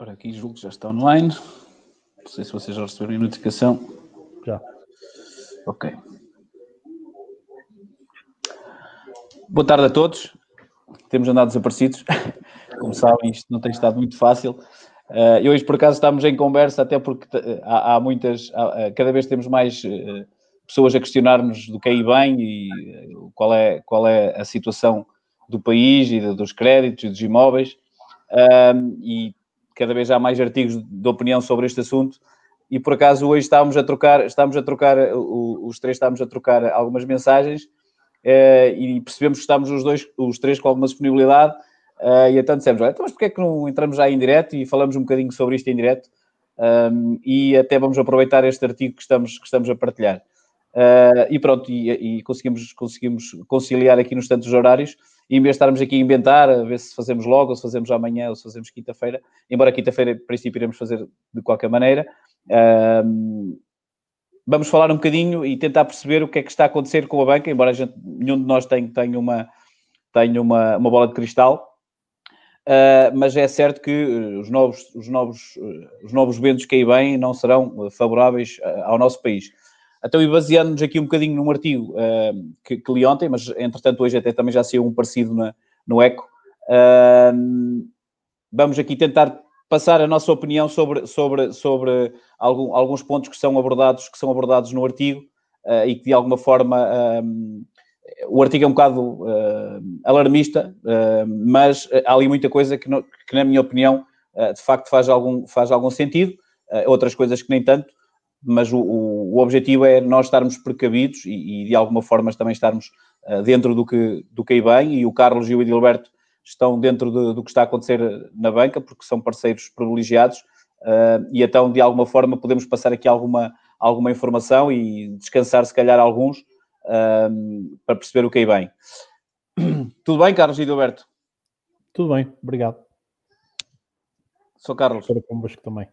Ora, aqui julgo que já está online. Não sei se vocês já receberam a notificação. Já. Ok. Boa tarde a todos. Temos andado desaparecidos. Como sabem, isto não tem estado muito fácil. Uh, e hoje, por acaso, estamos em conversa, até porque há, há muitas, há, cada vez temos mais uh, pessoas a questionar-nos do que é bem e uh, qual, é, qual é a situação do país e de, dos créditos e dos imóveis. e cada vez há mais artigos de opinião sobre este assunto e por acaso hoje estávamos a trocar, estávamos a trocar, os três estávamos a trocar algumas mensagens e percebemos que estávamos os dois, os três com alguma disponibilidade uh, e então dissemos, então mas porquê é que não entramos já em direto e falamos um bocadinho sobre isto em direto? Um, e até vamos aproveitar este artigo que estamos, que estamos a partilhar. Uh, e pronto, e, e, conseguimos, conseguimos conciliar aqui nos tantos horários. E em vez de estarmos aqui a inventar, a ver se fazemos logo, ou se fazemos amanhã, ou se fazemos quinta-feira, embora quinta-feira, em princípio, iremos fazer de qualquer maneira, vamos falar um bocadinho e tentar perceber o que é que está a acontecer com a banca, embora gente, nenhum de nós tenha, tenha, uma, tenha uma, uma bola de cristal, uh, mas é certo que os novos, os, novos, os novos ventos que aí vêm não serão favoráveis ao nosso país. Então, e baseando-nos aqui um bocadinho num artigo uh, que, que, li ontem, mas entretanto hoje até também já saiu um parecido na, no ECO, uh, vamos aqui tentar passar a nossa opinião sobre, sobre, sobre algum, alguns pontos que são abordados, que são abordados no artigo uh, e que de alguma forma o artigo é um bocado alarmista, mas há ali muita coisa que, no, que na minha opinião, de facto faz algum, faz algum sentido, outras coisas que nem tanto, mas o, o, objetivo é nós estarmos precavidos e, e de alguma forma também estarmos uh, dentro do que, do que aí bem, e o Carlos e o Edilberto estão dentro de, do que está a acontecer na banca, porque são parceiros privilegiados, uh, e então de alguma forma podemos passar aqui alguma, alguma informação e descansar se calhar alguns uh, para perceber o que aí bem. Tudo bem, Carlos e Edilberto? Tudo bem, obrigado. Sou Carlos. Convosco também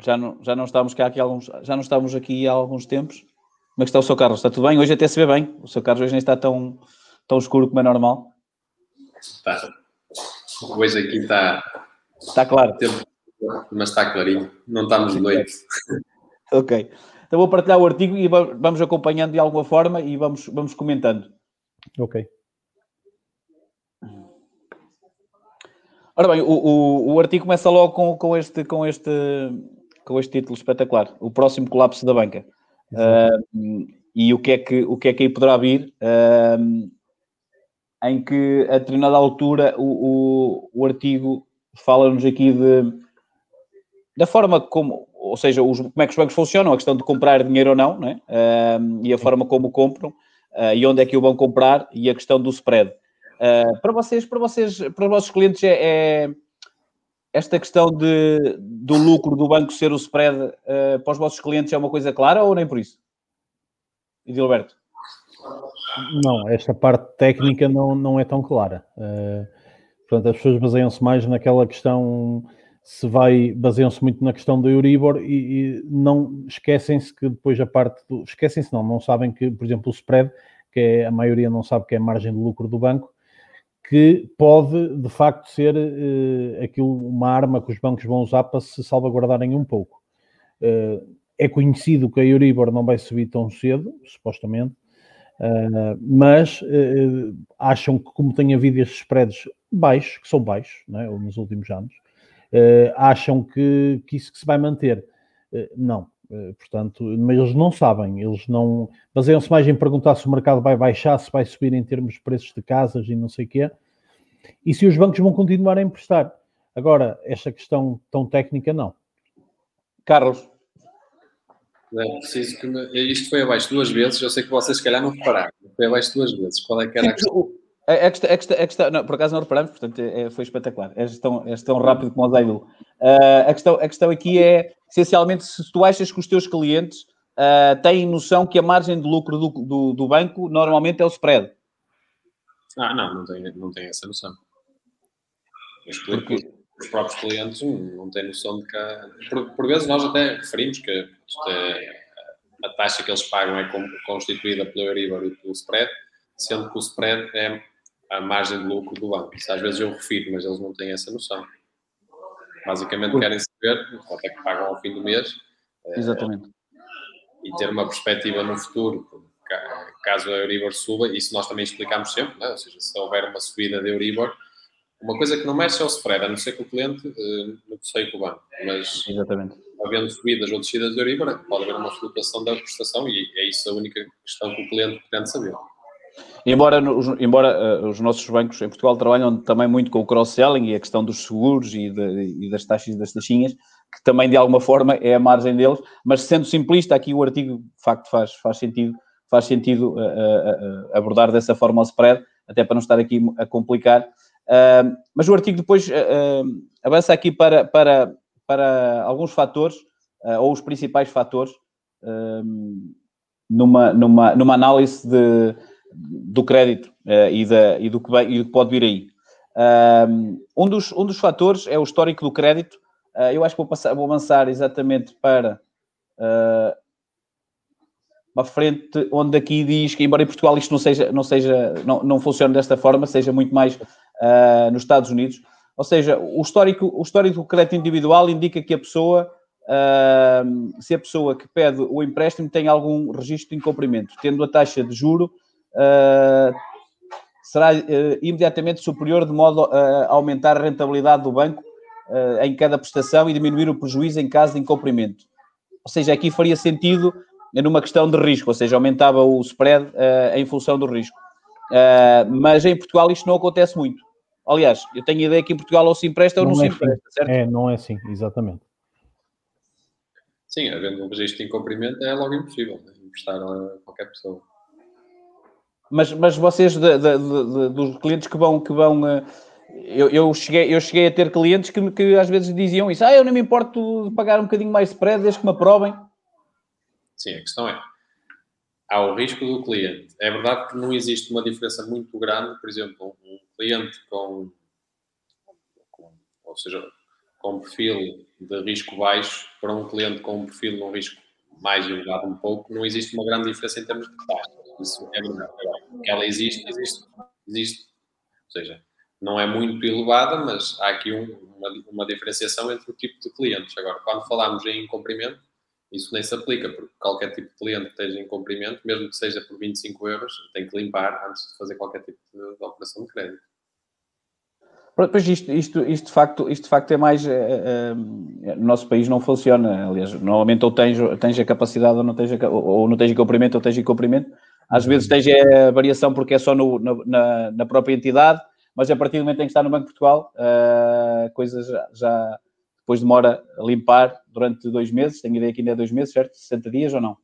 já não, já não estamos cá aqui há alguns, já não estamos aqui há alguns tempos. Como é que está o seu Carlos? Está tudo bem? Hoje até se vê bem. O seu Carlos hoje nem está tão, tão escuro como é normal. Está. Hoje aqui está. Está claro. Mas está clarinho. Não estamos de noite. ok. Então vou partilhar o artigo e vamos acompanhando de alguma forma e vamos, vamos comentando. Ok. Ora bem, o, o, o artigo começa logo com, com, este, com este com este título espetacular, o próximo colapso da banca. Uh, e o que, é que, o que é que aí poderá vir, uh, em que a determinada altura o, o, o artigo fala-nos aqui de da forma como, ou seja, os, como é que os bancos funcionam, a questão de comprar dinheiro ou não, né? Uh, e a forma como compram, uh, e onde é que o vão comprar, e a questão do spread. Uh, para vocês, para vocês, para os vossos clientes é, é esta questão de, do lucro do banco ser o spread uh, para os vossos clientes é uma coisa clara ou nem por isso? Edilberto? Não, esta parte técnica não, não é tão clara. Uh, portanto, as pessoas baseiam-se mais naquela questão, se vai, baseiam-se muito na questão do Euribor e, e não esquecem-se que depois a parte do. Esquecem-se, não, não sabem que, por exemplo, o spread, que é, a maioria não sabe que é a margem de lucro do banco, que pode, de facto, ser uh, aquilo, uma arma que os bancos vão usar para se salvaguardarem um pouco. Uh, é conhecido que a Euribor não vai subir tão cedo, supostamente, uh, mas acham que, como tem havido estes spreads baixos, que são baixos né, nos últimos anos, acham que, que isso que se vai manter. não, portanto, mas eles não sabem, eles não baseiam-se mais em perguntar se o mercado vai baixar, se vai subir em termos de preços de casas e não sei o quê, e se os bancos vão continuar a emprestar. Agora, esta questão tão técnica, não. Carlos. É preciso que me... Isto foi abaixo duas vezes, eu sei que vocês se calhar não repararam, foi abaixo duas vezes. Qual é que era a questão? A questão, a questão, a questão não, por acaso não reparamos, portanto é, foi espetacular. É tão, é tão rápido como o Zaidu. Uh, a, questão, a questão aqui é, essencialmente, se tu achas que os teus clientes uh, têm noção que a margem de lucro do, do, do, banco normalmente é o spread. Ah, não, não tenho, não tenho essa noção. Porque, os próprios clientes não têm noção de que. Há... Por, por, vezes nós até referimos que é, a taxa que eles pagam é constituída pelo Euribor e pelo spread, sendo que o spread é a margem de lucro do banco. Isso às vezes eu refiro, mas eles não têm essa noção. Basicamente querem saber quanto é que pagam ao fim do mês. Eh, Exatamente. E ter uma perspectiva no futuro, caso a Euribor suba, isso nós também explicamos sempre, é? ou seja, se houver uma subida de Euribor, uma coisa que não mexe é o spread, a não ser que o cliente uh, negocie com o banco. Mas, Exatamente. havendo subidas ou descidas de Euribor, pode haver uma flutuação da prestação e é isso a única questão que o cliente pretende saber. Embora, embora uh, os nossos bancos em Portugal trabalham também muito com o cross-selling e a questão dos seguros e, de, e das taxas das taxinhas, que também de alguma forma é a margem deles, mas sendo simplista, aqui o artigo de facto faz, faz sentido, faz sentido uh, uh, abordar dessa forma o spread, até para não estar aqui a complicar. mas o artigo depois avança aqui para, para, para alguns fatores, ou os principais fatores, numa, numa, numa análise de do crédito uh, e, da, e, do que vai, e do que pode vir aí. Um dos, um dos fatores é o histórico do crédito. Uh, eu acho que vou, passar, vou avançar exatamente para uh, uma frente onde aqui diz que, embora em Portugal isto não seja, não seja, não, não funcione desta forma, seja muito mais uh, nos Estados Unidos. Ou seja, o histórico, o histórico do crédito individual indica que a pessoa, uh, se a pessoa que pede o empréstimo tem algum registro de incumprimento, tendo a taxa de juro uh, será uh, imediatamente superior, de modo a aumentar a rentabilidade do banco uh, em cada prestação e diminuir o prejuízo em caso de incumprimento. Ou seja, aqui faria sentido numa questão de risco, ou seja, aumentava o spread em função do risco. mas em Portugal isto não acontece muito. Aliás, eu tenho a ideia que em Portugal ou se empresta ou não, não é se empresta, assim. certo? É, não é assim, exatamente. Sim, havendo um registro de incumprimento é logo impossível né? emprestar a qualquer pessoa. Mas, mas vocês, de, de, de, dos clientes que vão. Que vão eh, eu, eu, cheguei, eu cheguei a ter clientes que, que às vezes diziam isso. Ah, eu não me importo de pagar um bocadinho mais de spread desde que me aprovem. Sim, a questão é. Há o risco do cliente. É verdade que não existe uma diferença muito grande, por exemplo, um cliente com, com ou seja, com um perfil de risco baixo para um cliente com um perfil de um risco mais elevado um pouco, não existe uma grande diferença em termos de taxa. Isso é verdade. Que ela existe, existe, existe. Ou seja, não é muito elevada, mas há aqui um, uma, uma diferenciação entre o tipo de clientes. Agora, quando falamos em incumprimento, isso nem se aplica, porque qualquer tipo de cliente que esteja em cumprimento, mesmo que seja por 25 euros, tem que limpar antes de fazer qualquer tipo de, de operação de crédito. Pois isto, isto, isto, de facto, isto de facto é mais. Uh, uh, no nosso país não funciona. Aliás, normalmente ou tens, tens a capacidade ou não tens, a, ou não tens incumprimento ou tens incumprimento. Às vezes tens a variação porque é só no, na, na, própria entidade, mas a partir do momento em que está no Banco de Portugal, a coisa já, já, depois demora a limpar durante dois meses. Tenho ideia que ainda é dois meses, certo? 60 dias ou não?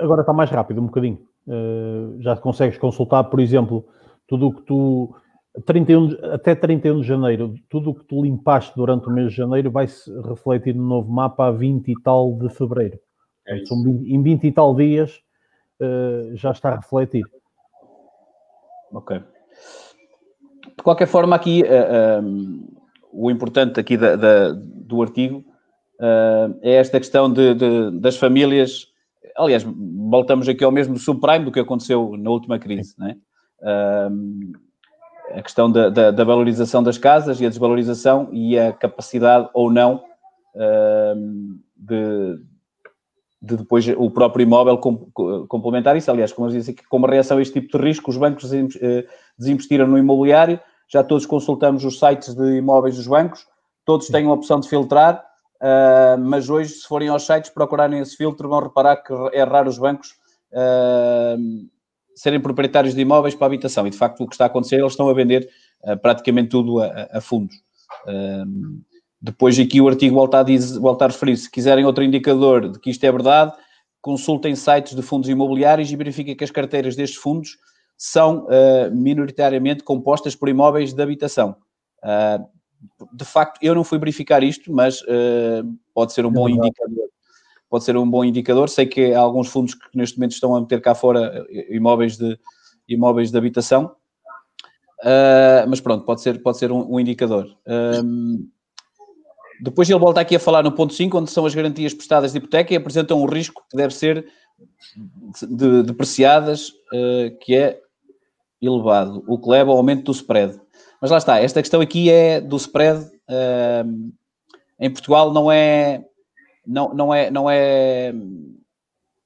Agora está mais rápido, um bocadinho. já consegues consultar, por exemplo, tudo o que tu 31, até 31 de janeiro, tudo o que tu limpaste durante o mês de janeiro vai se refletir no novo mapa a 20 e tal de fevereiro. É em 20 e tal dias uh, já está a refletir. Ok. De qualquer forma, aqui uh, eh, um, eh, o importante aqui da, da, do artigo uh, é esta questão de, de, das famílias. Aliás, voltamos aqui ao mesmo subprime do que aconteceu na última crise, não é? A questão da, da, da, valorização das casas e a desvalorização e a capacidade ou não uh, de, de, depois o próprio imóvel complementar isso. Aliás, como eu disse aqui, como reação a este tipo de risco, os bancos eh, desinvestiram no imobiliário, já todos consultamos os sites de imóveis dos bancos, todos têm a opção de filtrar, uh, mas hoje, se forem aos sites procurarem esse filtro, vão reparar que é raro os bancos uh, serem proprietários de imóveis para habitação. E de facto o que está a acontecer, eles estão a vender uh, praticamente tudo a, a fundos. Uh, depois aqui o artigo volta a, diz, volta a referir, se quiserem outro indicador de que isto é verdade, consultem sites de fundos imobiliários e verifiquem que as carteiras destes fundos são uh, minoritariamente compostas por imóveis de habitação. Uh, de facto, eu não fui verificar isto, mas pode ser um bom indicador pode ser um bom indicador. Sei que há alguns fundos que neste momento estão a meter cá fora imóveis de, imóveis de habitação. Uh, mas pronto, pode ser, pode ser um, um indicador. Um, depois ele volta aqui a falar no ponto 5, onde são as garantias prestadas de hipoteca e apresentam um risco que deve ser de, depreciadas, uh, que é elevado, o que leva ao aumento do spread. Mas lá está, esta questão aqui é do spread. Uh, em Portugal não é, não, não é, não é,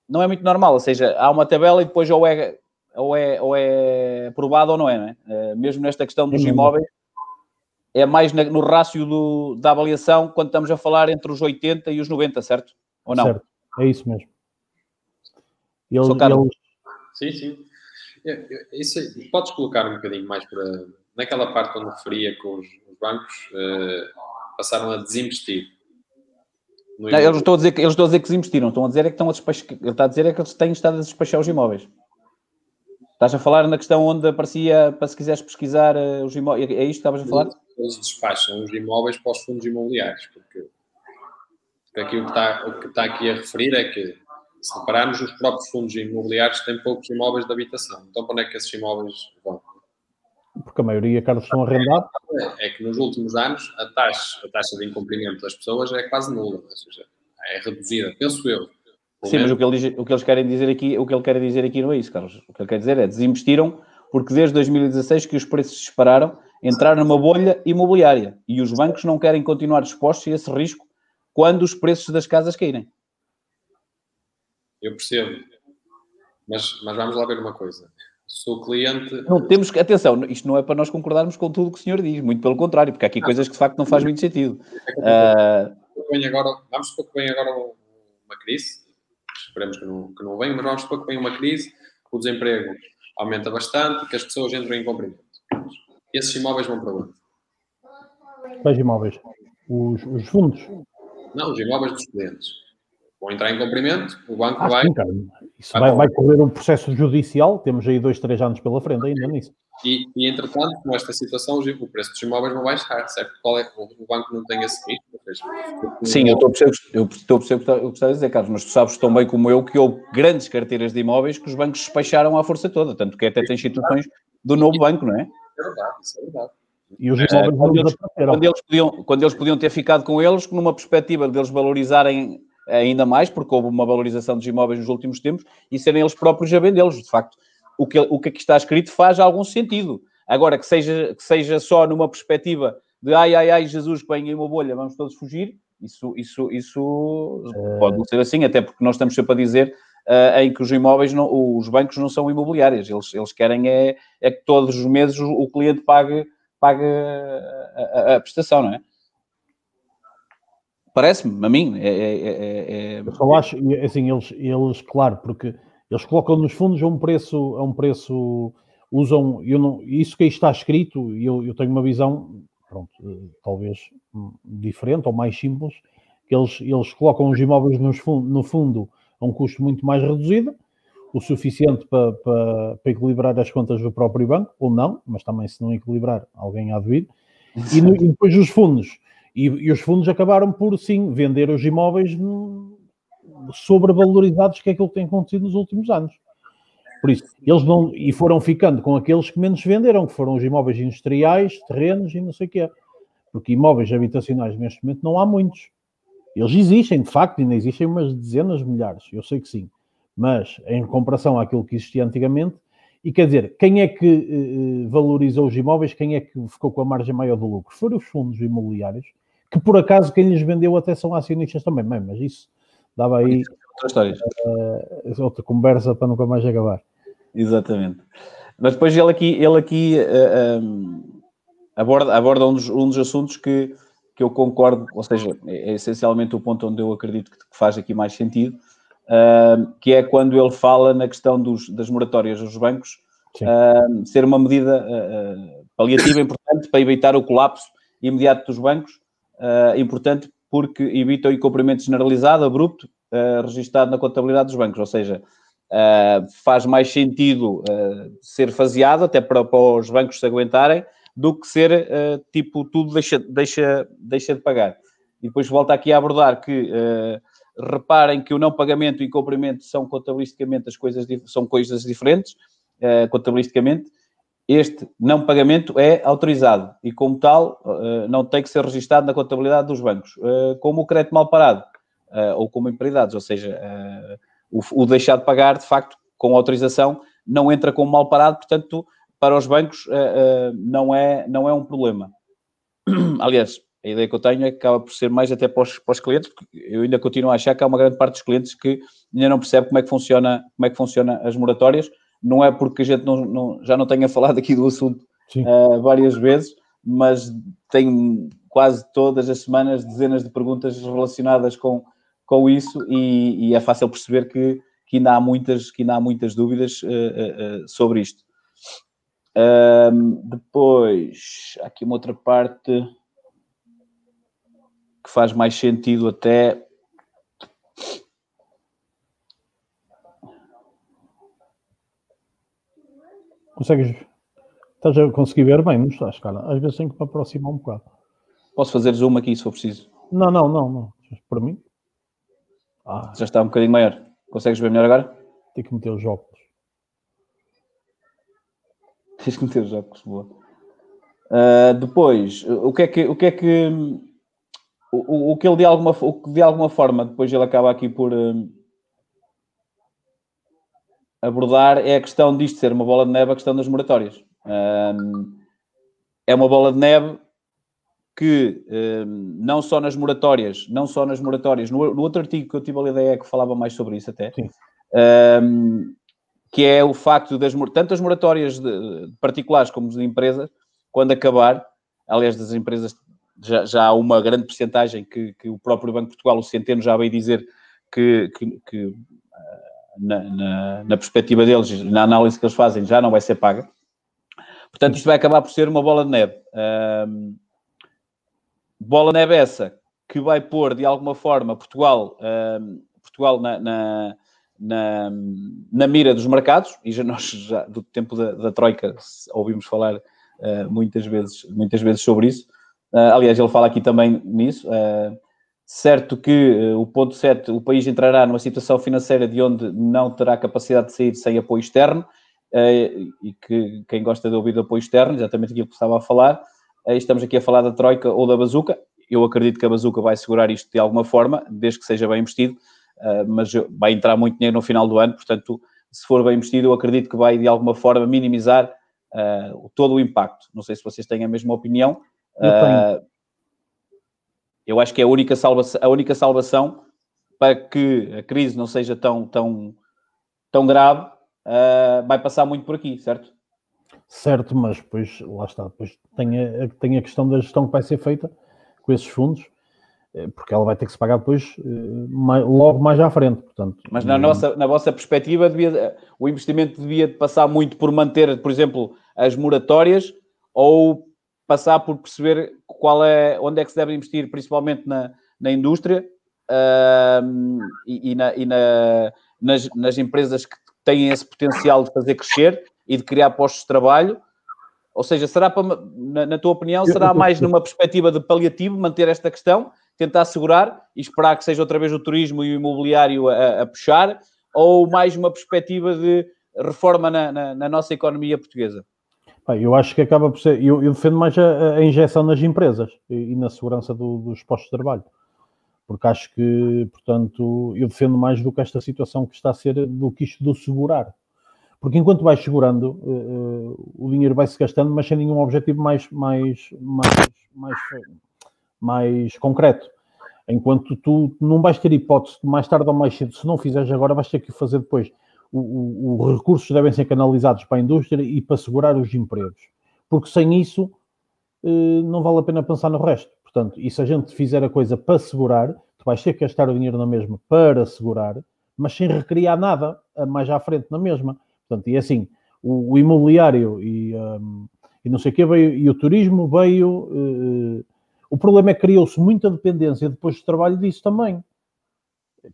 não é muito normal. Ou seja, há uma tabela e depois ou é, ou é, ou é aprovado ou não é. Não é? Uh, mesmo nesta questão dos imóveis, é mais no rácio do, da avaliação quando estamos a falar entre os 80 e os 90, certo? Ou não? Certo, é isso mesmo. Ele, ele... Sim, sim. Isso, podes colocar um bocadinho mais para naquela parte onde referia que os, os bancos uh, passaram a desinvestir. Não, eles, estão a dizer que, eles estão a dizer que desinvestiram, estão a dizer é que estão a despachar, ele está a dizer é que eles têm estado a despachar os imóveis. Estás a falar na questão onde aparecia, para se quiseres pesquisar uh, os imóveis, é isto que estavas a falar? Eles despacham os imóveis para os fundos imobiliários, porque, porque aqui o que, está, o que está aqui a referir é que se repararmos, os próprios fundos imobiliários têm poucos imóveis de habitação. Então, para onde é que esses imóveis vão? Porque a maioria, Carlos, são arrendados. É, é que nos últimos anos a taxa, a taxa de incumprimento das pessoas é quase nula, ou seja, é reduzida, penso eu. Sim, mas o que, ele, o que, eles querem dizer aqui, o que ele quer dizer aqui não é isso, Carlos. O que ele quer dizer é desinvestiram porque desde 2016 que os preços dispararam, entraram numa bolha imobiliária e os bancos não querem continuar expostos a esse risco quando os preços das casas caírem. Eu percebo. Mas, mas vamos lá ver uma coisa. Sou cliente. Não temos que. Atenção, isto não é para nós concordarmos com tudo o que o senhor diz, muito pelo contrário, porque há aqui coisas que de facto não faz muito sentido. Uh... Agora, vamos supor que venha agora uma crise, esperemos que não, que não venha, mas vamos supor que venha uma crise, que o desemprego aumenta bastante e que as pessoas entram em comprimento. Esses imóveis vão para onde? Quais imóveis? Os, os fundos? Não, os imóveis dos clientes vão entrar em cumprimento, o banco ah, vai. Sim, cara. Isso vai, vai, correr um processo judicial, temos aí dois, três anos pela frente ainda nisso. E, e entretanto, com esta situação, o preço dos imóveis vai baixar, certo? Qual é o banco não tem esse risco? Sim, eu estou a perceber, eu estou a perceber o que está a dizer, Carlos, mas tu sabes tão bem como eu que houve grandes carteiras de imóveis que os bancos despacharam à força toda, tanto que até tem instituições do novo banco, não é? É verdade, isso é verdade. E os imóveis é, quando, eles, quando, eles podiam, quando eles podiam ter ficado com eles, numa perspectiva deles valorizarem ainda mais, porque houve uma valorização dos imóveis nos últimos tempos, e serem eles próprios a vendê-los. De facto, o que, o que aqui está escrito faz algum sentido. Agora, que seja, que seja só numa perspectiva de ai, ai, ai, Jesus, que vem em uma bolha, vamos todos fugir, isso, isso, isso é... pode não ser assim, até porque nós estamos sempre a dizer uh, em que os imóveis, não, os bancos não são imobiliários, eles, eles querem é, é que todos os meses o, o cliente pague, pague a, a, a prestação, não é? Parece-me, a mim. É, é, é, é... Eu só acho, assim, eles, eles, claro, porque eles colocam nos fundos a um preço, a um preço, usam, eu não, isso que aí está escrito, eu, eu tenho uma visão, pronto, talvez diferente ou mais simples, que eles, eles colocam os imóveis nos fundo, no fundo a um custo muito mais reduzido, o suficiente para, para, para, equilibrar as contas do próprio banco, ou não, mas também se não equilibrar, alguém há de vir. E, no, e depois os fundos e, e, os fundos acabaram por, sim, vender os imóveis sobrevalorizados, que é aquilo que tem acontecido nos últimos anos. Por isso, eles não. E foram ficando com aqueles que menos venderam, que foram os imóveis industriais, terrenos e não sei o quê. Porque imóveis habitacionais neste momento não há muitos. Eles existem, de facto, ainda existem umas dezenas de milhares, eu sei que sim. Mas, em comparação àquilo que existia antigamente, e quer dizer, quem é que eh, valorizou os imóveis, quem é que ficou com a margem maior do lucro? Foram os fundos imobiliários que por acaso quem lhes vendeu até são acionistas também, bem, mas isso dava aí uh, outra conversa para nunca mais acabar. Exatamente. Mas depois ele aqui, ele aqui uh, eh, um, aborda, aborda um, dos, um dos assuntos que, que eu concordo, ou seja, é, é essencialmente o ponto onde eu acredito que faz aqui mais sentido, uh, que é quando ele fala na questão dos, das moratórias dos bancos uh, ser uma medida paliativa importante para evitar o colapso imediato dos bancos uh, importante porque evita o incumprimento generalizado, abrupto, uh, registado na contabilidade dos bancos, ou seja, uh, faz mais sentido ser faseado, até para, para, os bancos se aguentarem, do que ser tipo tudo deixa, deixa, deixa de pagar. E depois volta aqui a abordar que reparem que o não pagamento e o incumprimento são contabilisticamente as coisas, são coisas diferentes, contabilisticamente, este não pagamento é autorizado e, como tal, uh, não tem que ser registado na contabilidade dos bancos, uh, como o crédito mal parado ou como imprioridades, ou seja, o, deixar de pagar, de facto, com autorização, não entra como mal parado, portanto, para os bancos não, é, não é um problema. Aliás, a ideia que eu tenho é que acaba por ser mais até para os, para os, clientes, porque eu ainda continuo a achar que há uma grande parte dos clientes que ainda não percebe como é que funciona, como é que funciona as moratórias. Não é porque a gente não, não, já não tenha falado aqui do assunto uh, várias vezes, mas tenho quase todas as semanas dezenas de perguntas relacionadas com, com isso e, e é fácil perceber que, que, ainda há muitas, que ainda há muitas dúvidas uh, uh, sobre isto. depois, aqui uma outra parte que faz mais sentido até. Consegues. Estás a conseguir ver bem, não estás, cara? Às vezes tenho que me aproximar um bocado. Posso fazer zoom aqui se for preciso? Não, não, não, não. Para mim. Ah. Já está um bocadinho maior. Consegues ver melhor agora? Tenho que meter os óculos. Tens que meter os óculos, boa. Uh, depois, o que é que, o que, é que o, o, que ele de alguma, o que de alguma forma depois ele acaba aqui por uh, abordar é a questão disto ser uma bola de neve, a questão das moratórias. Uh, é uma bola de neve que uh, não só nas moratórias, não só nas moratórias, no, no, outro artigo que eu tive a ideia que falava mais sobre isso até, que é o facto das tanto as moratórias de, de particulares como de empresas, quando acabar, aliás, das empresas já, já há uma grande percentagem que, que, o próprio Banco de Portugal, o Centeno, já veio dizer que, que, que na, na, na, perspectiva deles, na análise que eles fazem, já não vai ser paga. Portanto, isto vai acabar por ser uma bola de neve. Um, bola de neve essa que vai pôr, de alguma forma, Portugal, um, Portugal na, na, na, na, mira dos mercados, e já nós, já, do tempo da, da Troika, ouvimos falar uh, muitas, vezes, muitas vezes sobre isso. Uh, aliás, ele fala aqui também nisso. Uh, certo que uh, o ponto 7, o país entrará numa situação financeira de onde não terá capacidade de sair sem apoio externo, e que quem gosta de ouvir de apoio externo, exatamente aquilo que estava a falar, estamos aqui a falar da Troika ou da Bazuca. Eu acredito que a Bazuca vai segurar isto de alguma forma, desde que seja bem investido, mas vai entrar muito dinheiro no final do ano, portanto, se for bem investido, eu acredito que vai de alguma forma minimizar todo o impacto. Não sei se vocês têm a mesma opinião, eu, uh, eu acho que é a única, salvação, a única salvação para que a crise não seja tão, tão, tão grave uh, vai passar muito por aqui, certo? Certo, mas depois, lá está, depois tem a, tem a questão da gestão que vai ser feita com esses fundos, eh, porque ela vai ter que se pagar depois eh, mais, logo mais à frente, portanto. Mas na, nossa, na vossa perspectiva, devia, o investimento devia passar muito por manter, por exemplo, as moratórias ou passar por perceber qual é, onde é que se deve investir, principalmente na, na indústria uh, e, e, na, e na, nas, nas, empresas que têm esse potencial de fazer crescer e de criar postos de trabalho. Ou seja, será para, na, na tua opinião, será mais numa perspectiva de paliativo manter esta questão, tentar segurar e esperar que seja outra vez o turismo e o imobiliário a, a puxar, ou mais uma perspectiva de reforma na, na, na nossa economia portuguesa? Eu acho que acaba por ser. Eu, eu defendo mais a, a, injeção nas empresas e, e na segurança do, dos postos de trabalho. Porque acho que, portanto, eu defendo mais do que esta situação que está a ser, do que isto do segurar. Porque enquanto vais segurando, uh, uh, o dinheiro vai-se gastando, mas sem nenhum objetivo mais, mais, mais, mais, mais concreto. Enquanto tu não vais ter hipótese, mais tarde ou mais cedo, se não fizeres agora, vais ter que fazer depois os recursos devem ser canalizados para a indústria e para segurar os empregos. Porque sem isso eh, não vale a pena pensar no resto. Portanto, e se a gente fizer a coisa para segurar, tu vais ter que gastar o dinheiro na mesma para segurar, mas sem recriar nada mais à frente na mesma. Portanto, e assim, o, o imobiliário e, um, e não sei o que veio, e o turismo veio. Uh, o problema é que criou-se muita dependência depois do trabalho disso também.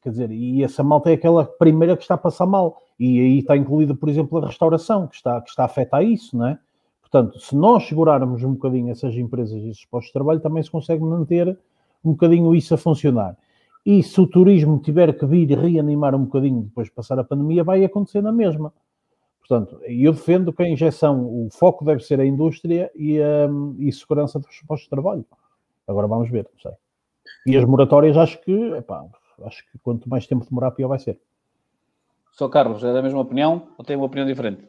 Quer dizer, e essa malta é aquela primeira que está a passar mal. E aí está incluída, por exemplo, a restauração, que está, que está afeta a isso, não é? Portanto, se nós segurarmos um bocadinho essas empresas e esses postos de trabalho, também se consegue manter um bocadinho isso a funcionar. E se o turismo tiver que vir reanimar um bocadinho depois de passar a pandemia, vai acontecer na mesma. Portanto, eu defendo que a injeção, o foco deve ser a indústria e, um, e segurança dos postos de trabalho. Agora vamos ver, não sei. E as moratórias, acho que, epá, acho que quanto mais tempo demorar, pior vai ser. Só Carlos, é da mesma opinião ou tem uma opinião diferente?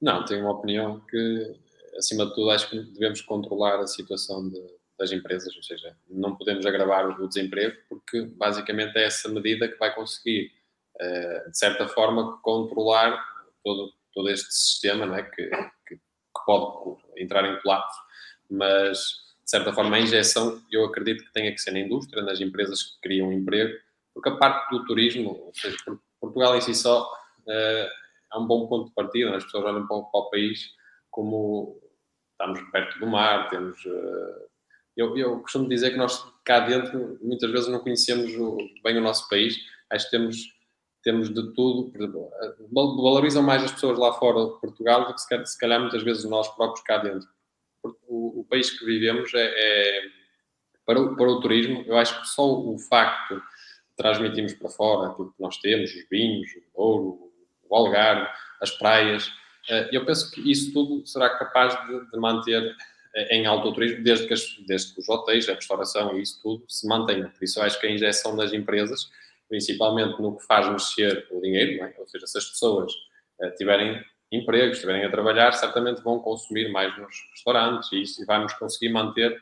Não, tenho uma opinião que, acima de tudo, acho que devemos controlar a situação de, das empresas, ou seja, não podemos agravar o desemprego, porque basicamente é essa medida que vai conseguir, eh, de certa forma, controlar todo, todo este sistema não é? que, que, que pode entrar em colapso, mas de certa forma a injeção eu acredito que tenha que ser na indústria, nas empresas que criam emprego, porque a parte do turismo, ou seja, Portugal em si só uh, é um bom ponto de partida, as pessoas olham para o, país como estamos perto do mar, temos... Uh, eu, eu, costumo dizer que nós cá dentro muitas vezes não conhecemos bem o nosso país, acho que temos temos de tudo, exemplo, valorizam mais as pessoas lá fora de Portugal do que se calhar, muitas vezes nós próprios cá dentro. O, o país que vivemos é, é para, o, para o turismo, eu acho que só o facto de transmitirmos para fora aquilo que nós temos, os vinhos, o ouro, o algarve, as praias, eh, eu penso que isso tudo será capaz de, de manter eh, em alto turismo, desde que, as, desde que os hotéis, a restauração e isso tudo se mantenham. Por isso, acho que a injeção das empresas principalmente no que faz mexer o dinheiro, é? ou seja, se as pessoas uh, tiverem emprego, estiverem a trabalhar, certamente vão consumir mais nos restaurantes e isso vai-nos conseguir manter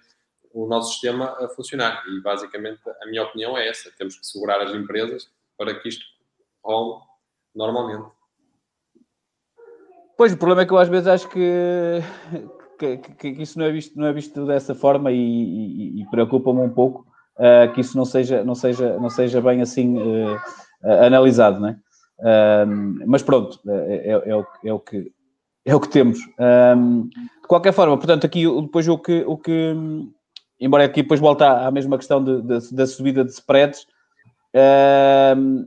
o nosso sistema a funcionar. E basicamente a minha opinião é essa: temos que segurar as empresas para que isto role normalmente. Pois, o problema é que eu às vezes acho que, que, que, que isso não é, visto, não é visto dessa forma e, e, e preocupa-me um pouco uh, que isso não seja, não seja, não seja bem assim uh, analisado, não é? mas pronto, é, é, é, o, é, o que, é o que temos. Um, de qualquer forma, portanto, aqui depois o que, o que embora aqui depois volte à, mesma questão de, de, da subida de spreads, um,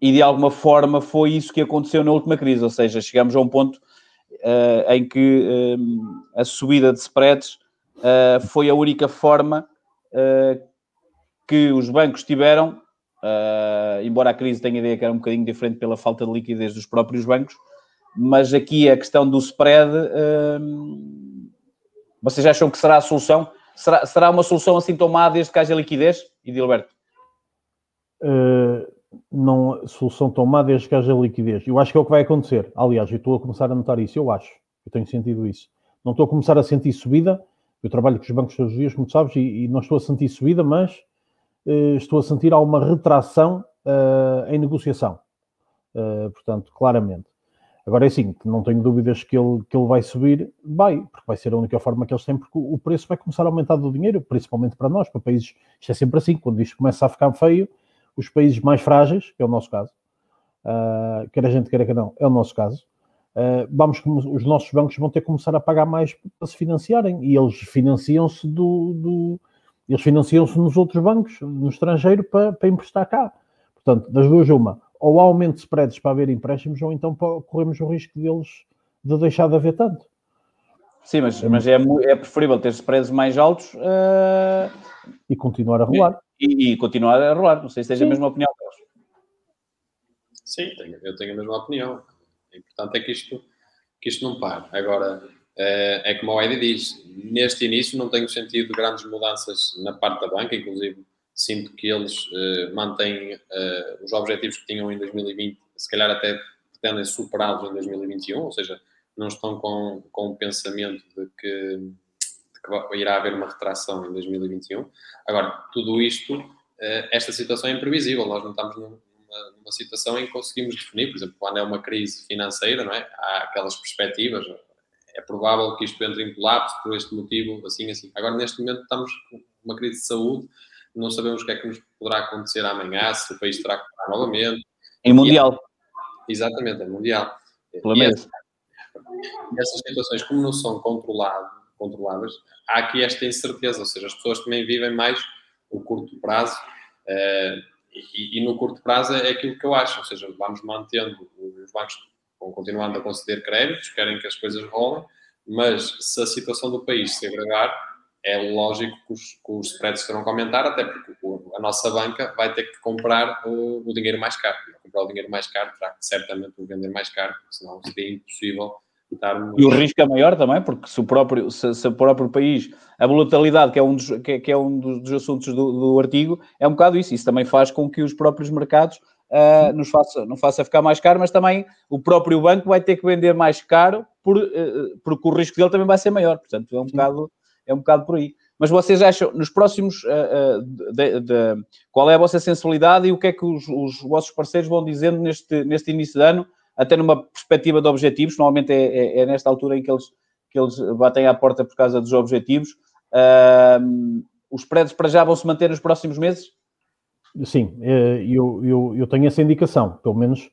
e de alguma forma foi isso que aconteceu na última crise, ou seja, chegamos a um ponto uh, em que um, a subida de spreads uh, foi a única forma uh, que os bancos tiveram, embora a crise tenha ideia que era um bocadinho diferente pela falta de liquidez dos próprios bancos, mas aqui a questão do spread, uh, vocês acham que será a solução? Será, será uma solução assim tomada desde que haja liquidez, Edilberto? Uh, não, solução tomada desde que haja liquidez. Eu acho que é o que vai acontecer. Aliás, eu estou a começar a notar isso, eu acho. Eu tenho sentido isso. Não estou a começar a sentir subida, eu trabalho com os bancos todos os dias, como sabes, e, e não estou a sentir subida, mas uh, estou a sentir alguma retração uh, em negociação. Portanto, claramente. Agora é assim, não tenho dúvidas que ele, que ele vai subir, vai, porque vai ser a única forma que eles têm, porque o preço vai começar a aumentar do dinheiro, principalmente para nós, para países, isto é sempre assim, quando isto começa a ficar feio, os países mais frágeis, que é o nosso caso, uh, quer a gente queira que não, é o nosso caso, uh, vamos, os nossos bancos vão ter que começar a pagar mais para se financiarem e eles financiam-se do, do, eles financiam-se nos outros bancos, no estrangeiro, para, para emprestar cá. Portanto, das duas, uma, ou há aumento de spreads para haver empréstimos, ou então corremos o risco deles de deixar de haver tanto. Sim, mas, mas é, é preferível ter spreads mais altos uh... e continuar a rolar. E, e, continuar a rolar. Não sei se tens a mesma opinião, Carlos. Sim, eu tenho a mesma opinião. O importante é que isto, que isto não pare. Agora, é, é como o Eddie diz, neste início não tenho sentido grandes mudanças na parte da banca, inclusive sinto que eles uh, mantêm uh, os objetivos que tinham em 2020, se calhar até pretendem superá-los em 2021, ou seja, não estão com, com o pensamento de que, de que irá haver uma retração em 2021. Agora, tudo isto, uh, esta situação é imprevisível, nós não estamos num, numa, numa, situação em que conseguimos definir, por exemplo, quando é uma crise financeira, não é? há aquelas perspectivas, é provável que isto entre em colapso por este motivo, assim, assim. Agora, neste momento, estamos com uma crise de saúde, não sabemos o que é que nos poderá acontecer amanhã, se o país terá que parar novamente. Em Mundial. É, exatamente, é Mundial. Pelo menos. Essas situações, como não são controlado, controladas, há aqui esta incerteza, ou seja, as pessoas também vivem mais o curto prazo. Uh, e, e, no curto prazo é aquilo que eu acho, ou seja, vamos mantendo os bancos vão continuando a conceder créditos, querem que as coisas rolem, mas se a situação do país se agravar, é lógico que os, que os spreads terão que aumentar, até porque a nossa banca vai ter que comprar o, o dinheiro mais caro. comprar o dinheiro mais caro, terá que certamente o vender mais caro, senão seria impossível estarmos... E o risco é maior também, porque se o próprio, se, se o próprio país, a volatilidade, que é um dos, que, que é um dos assuntos do, do, artigo, é um bocado isso. Isso também faz com que os próprios mercados uh, nos faça, não faça ficar mais caro, mas também o próprio banco vai ter que vender mais caro por, uh, porque o risco dele também vai ser maior. Portanto, é um, bocado, é um bocado por aí. Mas vocês acham, nos próximos, uh, de, de, qual é a vossa sensibilidade e o que é que os, os, vossos parceiros vão dizendo neste, neste início de ano, até numa perspectiva de objetivos? Normalmente é, é, é nesta altura em que eles, que eles batem à porta por causa dos objetivos. Uh, os prédios para já vão se manter nos próximos meses? Sim, eu, eu, eu tenho essa indicação, pelo menos.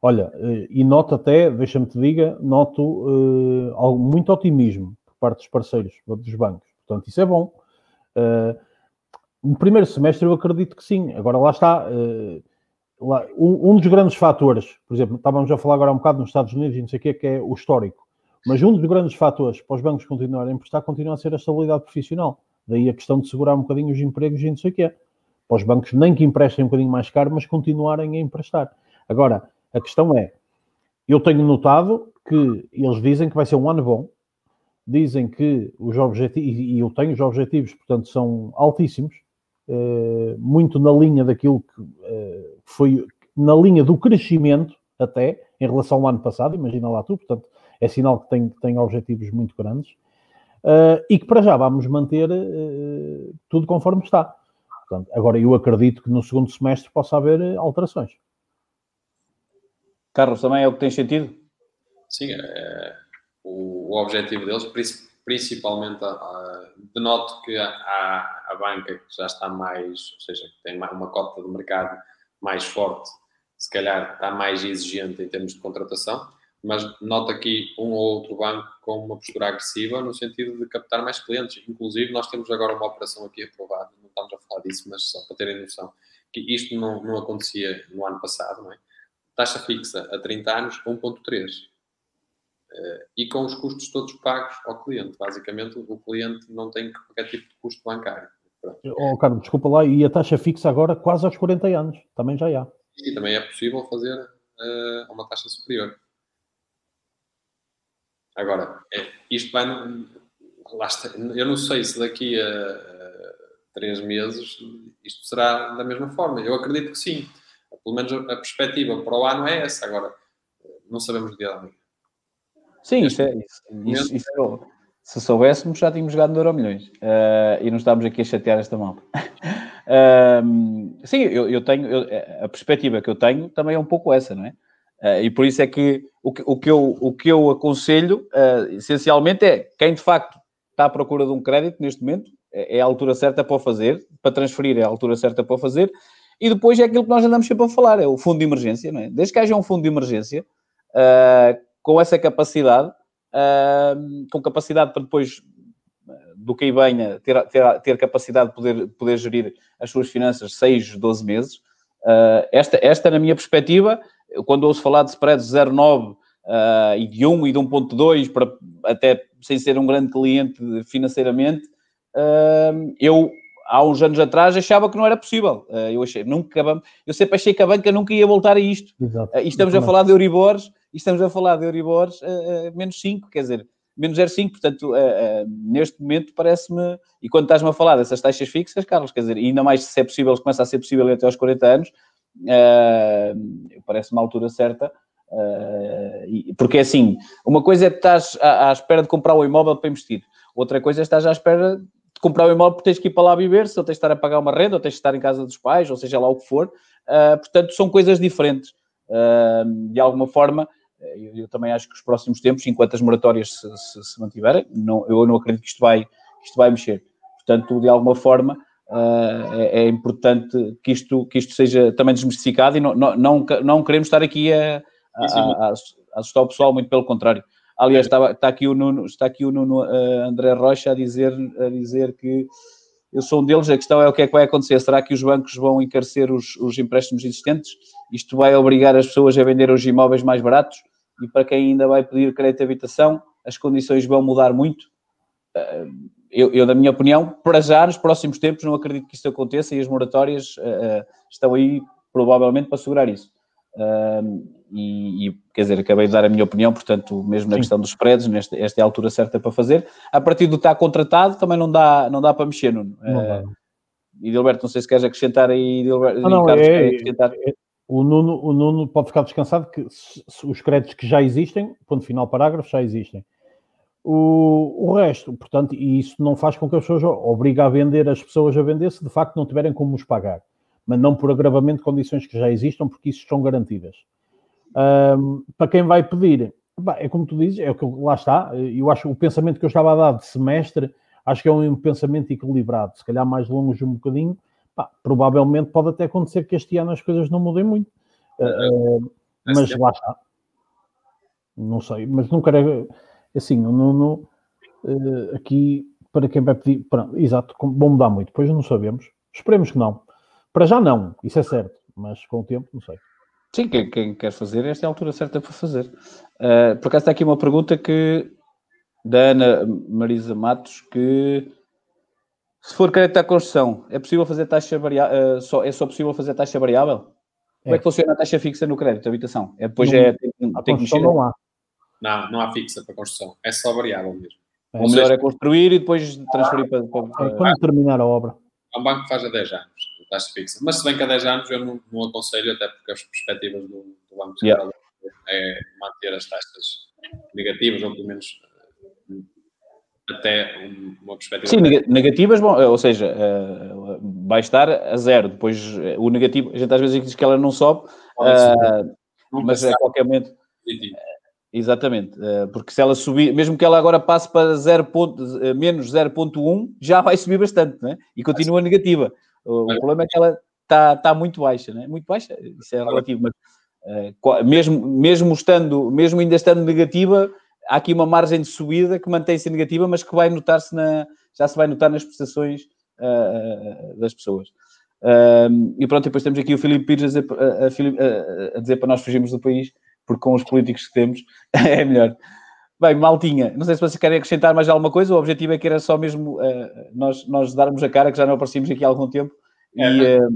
Olha, e noto até, deixa-me te diga, noto uh, muito otimismo parte dos parceiros, dos bancos. Portanto, isso é bom. Uh, no primeiro semestre eu acredito que sim. Agora lá está. Uh, lá, um, um, dos grandes fatores, por exemplo, estávamos a falar agora um bocado nos Estados Unidos e não sei o que, que é o histórico. Mas um dos grandes fatores para os bancos continuarem a emprestar continua a ser a estabilidade profissional. Daí a questão de segurar um bocadinho os empregos e não sei o que é. Para os bancos nem que emprestem um bocadinho mais caro, mas continuarem a emprestar. Agora, a questão é, eu tenho notado que eles dizem que vai ser um ano bom, dizem que os objetivos, e eu tenho os objetivos, portanto, são altíssimos, eh, muito na linha daquilo que eh, foi, na linha do crescimento até, em relação ao ano passado, imagina lá tu, portanto, é sinal que tem, tem objetivos muito grandes, eh, e que para já vamos manter tudo conforme está. Portanto, agora, eu acredito que no segundo semestre possa haver alterações. Carlos, também é o que tem sentido? Sim, é, o, o objetivo deles, principalmente, a, denoto que a, a banca que já está mais, ou seja, que tem uma cota de mercado mais forte, se calhar está mais exigente em termos de contratação, mas noto aqui um ou outro banco com uma postura agressiva no sentido de captar mais clientes. Inclusive, nós temos agora uma operação aqui aprovada, não estamos a falar disso, mas só para terem noção, que isto não, não acontecia no ano passado, não é? Taxa fixa a 30 anos, 1.3 Uh, e com os custos todos pagos ao cliente. Basicamente, o cliente não tem qualquer tipo de custo bancário. Oh, Carlos, desculpa lá, e a taxa fixa agora quase aos 40 anos, também já há. E também é possível fazer uh, uma taxa superior. Agora, é, isto vai. Está, eu não sei se daqui a, a três meses isto será da mesma forma. Eu acredito que sim. Pelo menos a, a perspectiva para o ano é essa. Agora, não sabemos o dia da manhã. Sim, isso é. Isso, isso, isso é se soubéssemos, já tínhamos jogado no Euro Milhões uh, e não estamos aqui a chatear esta malta. uh, sim, eu, eu tenho eu, a perspectiva que eu tenho também é um pouco essa, não é? Uh, e por isso é que o que, o que, eu, o que eu aconselho, essencialmente, é quem de facto está à procura de um crédito neste momento, é, é a altura certa para o fazer, para transferir é a altura certa para o fazer, e depois é aquilo que nós andamos sempre a falar, é o fundo de emergência, não é? Desde que haja um fundo de emergência, uh, com essa capacidade, com capacidade para depois do que aí venha, ter, ter, ter capacidade de poder, poder gerir as suas finanças 6, 12 meses. Uh, esta, esta, na minha perspectiva, quando ouço falar de spreads 0,9 uh, e de 1 e de 1,2, para, até sem ser um grande cliente financeiramente, uh, eu há uns anos atrás achava que não era possível. Uh, eu achei, nunca, eu sempre achei que a banca nunca ia voltar a isto. Exato. E estamos a falar de Euribors e estamos a falar de Euribors uh, uh, menos 5, quer dizer, menos 0,5, portanto, uh, neste momento parece-me, e quando estás-me a falar dessas taxas fixas, Carlos, quer dizer, ainda mais se é possível, se começa a ser possível até aos 40 anos, parece uma altura certa, porque é assim, uma coisa é que estás à, à, espera de comprar um imóvel para investir, outra coisa é estás à espera de comprar um imóvel porque tens que ir para lá viver, se ou tens de estar a pagar uma renda, ou tens de estar em casa dos pais, ou seja lá o que for, portanto, são coisas diferentes. de alguma forma, eu, eu, também acho que os próximos tempos, enquanto as moratórias se, se, se mantiverem, não, eu não acredito que isto vai, que isto vai mexer. Portanto, de alguma forma, uh, é, é, importante que isto, que isto seja também desmistificado e não, não, não, não queremos estar aqui a, a, a, a, assustar o pessoal, muito pelo contrário. Aliás, está, está aqui o Nuno, está aqui o Nuno uh, André Rocha a dizer, a dizer que eu sou um deles, a questão é o que é que vai acontecer. Será que os bancos vão encarecer os, os empréstimos existentes? Isto vai obrigar as pessoas a vender os imóveis mais baratos? E para quem ainda vai pedir crédito de habitação, as condições vão mudar muito. Eh, eu, eu, na minha opinião, para já, nos próximos tempos, não acredito que isso aconteça e as moratórias uh, estão aí provavelmente para segurar isso. e, e, quer dizer, acabei de dar a minha opinião, portanto, mesmo na Sim. questão dos spreads, nesta, esta é a altura certa para fazer. A partir do estar contratado, também não dá, não dá para mexer, Nuno. Uh, e Dilberto, não sei se queres acrescentar aí, Dilberto, não, não, Carlos, é, acrescentar. É, o, Nuno, o Nuno pode ficar descansado que os créditos que já existem, ponto final parágrafo, já existem. O, o resto, portanto, e isso não faz com que as pessoas obrigue a vender as pessoas a vender se de facto não tiverem como os pagar, mas não por agravamento de condições que já existam, porque isso estão garantidas. Um, para quem vai pedir, é como tu dizes, é o que lá está. Eu acho o pensamento que eu estava a dar de semestre, acho que é um pensamento equilibrado, se calhar mais longe um bocadinho. Pá, provavelmente pode até acontecer que este ano as coisas não mudem muito, uh, mas lá está. Não sei, mas não quero. Assim, não, não, uh, aqui para quem vai pedir, pronto, exato, vão mudar muito, depois não sabemos. Esperemos que não. Para já não, isso é certo, mas com o tempo, não sei. Sim, quem, quem, quer fazer, esta é a altura certa para fazer. Uh, por acaso está aqui uma pergunta que da Ana Marisa Matos que se for crédito à construção, é possível fazer taxa variável? Uh, só, é só possível fazer taxa variável? É. Como é que funciona a taxa fixa no crédito de habitação? É depois não, é tem, tem que mexer. Não há. Não, não há fixa para construção. É só variável mesmo. É. O melhor é construir e depois transferir para. para... Quando terminar a obra. É um banco que faz a 10 anos taxa fixa. Mas se bem que há 10 anos eu não, não aconselho, até porque as perspectivas do, do Banco Central yeah. é manter as taxas negativas, ou pelo menos até uma perspectiva. Sim, negativas, bom, ou seja, eh, vai estar a zero. Depois eh, o negativo, a gente às vezes diz que ela não sobe, uh, mas a qualquer momento. Exatamente, porque se ela subir, mesmo que ela agora passe para 0. menos 0.1, já vai subir bastante, né? E continua negativa. O, problema é que ela está tá muito baixa, né? Muito baixa, isso é relativo, mas mesmo, mesmo estando, mesmo ainda estando negativa, há aqui uma margem de subida que mantém-se negativa, mas que vai notar-se na, já se vai notar nas prestações uh, das pessoas. E pronto, depois temos aqui o Filipe Pires a, a, a, a, dizer para nós fugirmos do país, porque com os políticos que temos é melhor. Bem, maltinha, não sei se vocês querem acrescentar mais alguma coisa, o objetivo é que era só mesmo uh, nós, nós darmos a cara, que já não aparecemos aqui há algum tempo. É, e, uh,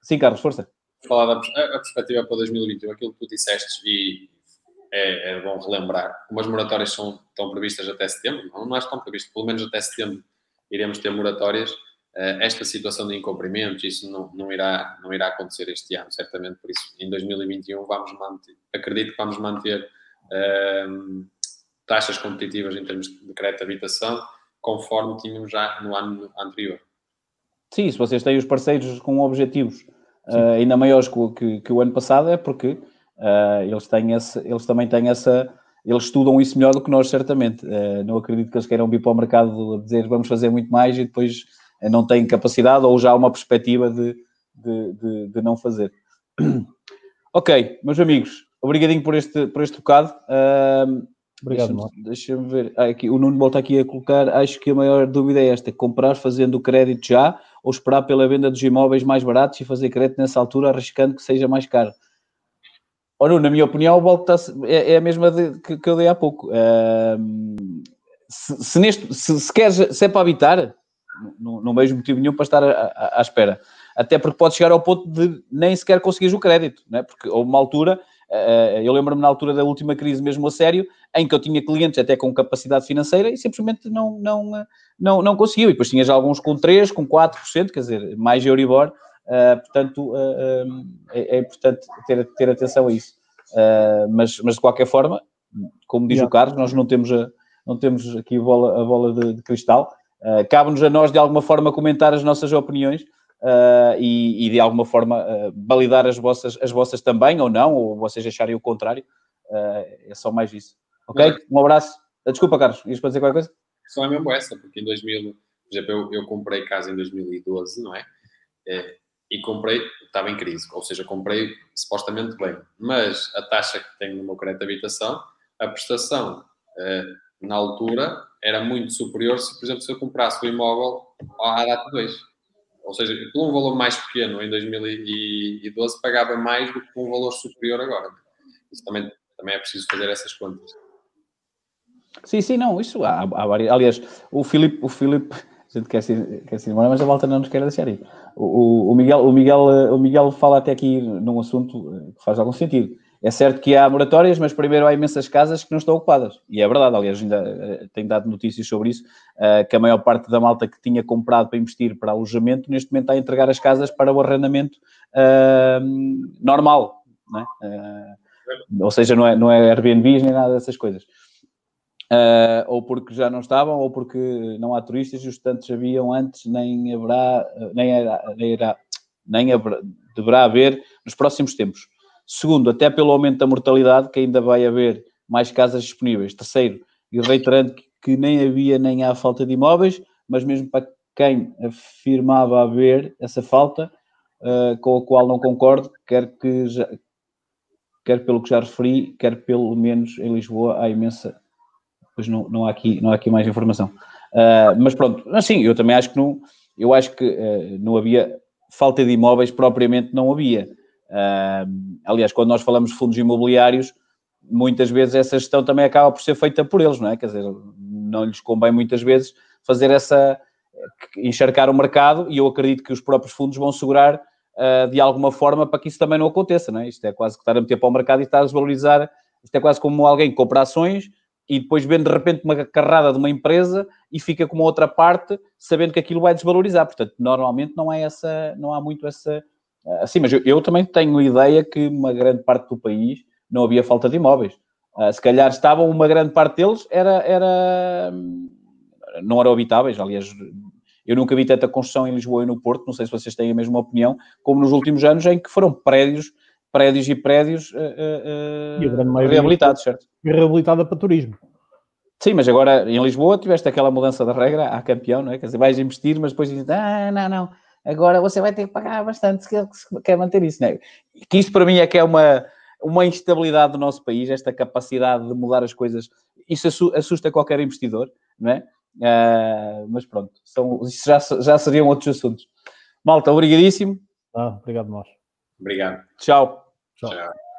sim, Carlos, força. Da a, perspectiva para 2021, aquilo que tu disseste, e é, é bom relembrar, como as moratórias são, estão previstas até setembro, não, não estão previstas, pelo menos até setembro iremos ter moratórias, uh, esta situação de incumprimentos, isso não, não, irá, não irá acontecer este ano, certamente, por isso em 2021 vamos manter, acredito que vamos manter taxas competitivas em termos de crédito de habitação, conforme tínhamos já no ano anterior. Sim, se vocês têm os parceiros com objetivos uh, ainda maiores que, que, que, o ano passado, é porque uh, eles, têm esse, eles também têm essa. Eles estudam isso melhor do que nós, certamente. Uh, não acredito que eles queiram vir para o mercado a dizer vamos fazer muito mais e depois não têm capacidade ou já há uma perspectiva de, de, de, de não fazer. ok, meus amigos, obrigadinho por este, por este bocado. Uh, Obrigado, Deixa-me deixa ver. Ah, aqui, o Nuno volta aqui a colocar. Acho que a maior dúvida é esta: comprar fazendo o crédito já ou esperar pela venda dos imóveis mais baratos e fazer crédito nessa altura, arriscando que seja mais caro. Ou na minha opinião, o volta é, é a mesma de, que, que, eu dei há pouco. Uh, se, se, neste, se, se, queres, se é para habitar, não, vejo motivo nenhum para estar à, à, espera. Até porque pode chegar ao ponto de nem sequer conseguires o crédito, né? porque houve uma altura eh, eu lembro-me na altura da última crise, mesmo a sério, em que eu tinha clientes até com capacidade financeira e simplesmente não, não, não, não conseguiu. E depois tinhas alguns com 3%, com 4%, quer dizer, mais Euribor. Uh, portanto, uh, é, é, importante ter, ter atenção a isso. Uh, mas, mas, de qualquer forma, como diz yeah. o Carlos, nós não temos, a, não temos aqui a bola, a bola de, de cristal. Cabe-nos a nós, de alguma forma, comentar as nossas opiniões uh, e, e, de alguma forma uh, validar as vossas, as vossas também, ou não, ou vocês acharem o contrário. Uh, é só mais isso. Ok? Um abraço. Desculpa, Carlos, ias para dizer qualquer coisa? Só é mesmo essa, porque em 2000, por exemplo, eu, eu comprei casa em 2012, não é? é? E comprei, estava em crise, ou seja, comprei supostamente bem, mas a taxa que tenho no meu crédito de habitação, a prestação na altura era muito superior se, por exemplo, se eu comprasse o imóvel à data 2 ou seja, por um valor mais pequeno em 2012 pagava mais do que por um valor superior agora. Isso também, também é preciso fazer essas contas. Sim, sim, não, isso há, há várias. Aliás, o Filipe, o Filipe A gente quer se, quer embora, mas a volta não nos quer deixar ir. O, o, Miguel, o, Miguel, o Miguel fala até aqui num assunto que faz algum sentido. É certo que há moratórias, mas primeiro há imensas casas que não estão ocupadas. E é verdade, aliás, ainda eh, tenho dado notícias sobre isso, uh, que a maior parte da malta que tinha comprado para investir para alojamento, neste momento está a entregar as casas para o arrendamento uh, normal. Uh, ou seja, não é, não é Airbnb nem nada dessas coisas. Ou porque já não estavam, ou porque não há turistas e os tantos haviam antes, nem haverá, nem, era, nem, era, nem haverá, deverá haver nos próximos tempos. Segundo, até pelo aumento da mortalidade, que ainda vai haver mais casas disponíveis. Terceiro, e reiterando que nem havia nem há falta de imóveis, mas mesmo para quem afirmava haver essa falta, uh, com a qual não concordo, quer que já, quer pelo que já referi, quer pelo menos em Lisboa há imensa. Pois não, não, há, aqui, não há aqui mais informação. Uh, mas pronto, assim, eu também acho que não, eu acho que uh, não havia falta de imóveis propriamente não havia. Uh, aliás, quando nós falamos de fundos imobiliários, muitas vezes essa gestão também acaba por ser feita por eles, não é? Quer dizer, não lhes convém muitas vezes fazer essa. encharcar o mercado e eu acredito que os próprios fundos vão segurar de alguma forma para que isso também não aconteça, não é? Isto é quase que estar a meter para o mercado e estar a desvalorizar. Isto é quase como alguém que compra ações e depois vende de repente uma carrada de uma empresa e fica com uma outra parte sabendo que aquilo vai desvalorizar. Portanto, normalmente não é essa, não há muito essa Uh, sim, mas eu, eu, também tenho ideia que uma grande parte do país não havia falta de imóveis. Uh, se calhar estavam, uma grande parte deles era, era não eram habitáveis. Aliás, eu nunca vi tanta construção em Lisboa e no Porto, não sei se vocês têm a mesma opinião, como nos últimos anos em que foram prédios, prédios e prédios uh, uh, reabilitados, certo? Reabilitada para turismo. Sim, mas agora em Lisboa tiveste aquela mudança da regra, há campeão, não é? Quer dizer, vais investir, mas depois dizes, ah, não, não, agora você vai ter que pagar bastante se quer manter isso, né? Que isto para mim é que é uma, uma instabilidade do nosso país, esta capacidade de mudar as coisas. Isso assusta qualquer investidor, não é? Uh, mas pronto, são, isso já, já seriam outros assuntos. Malta, obrigadíssimo. Ah, obrigado, nós. Obrigado. Tchau. Tchau. Tchau.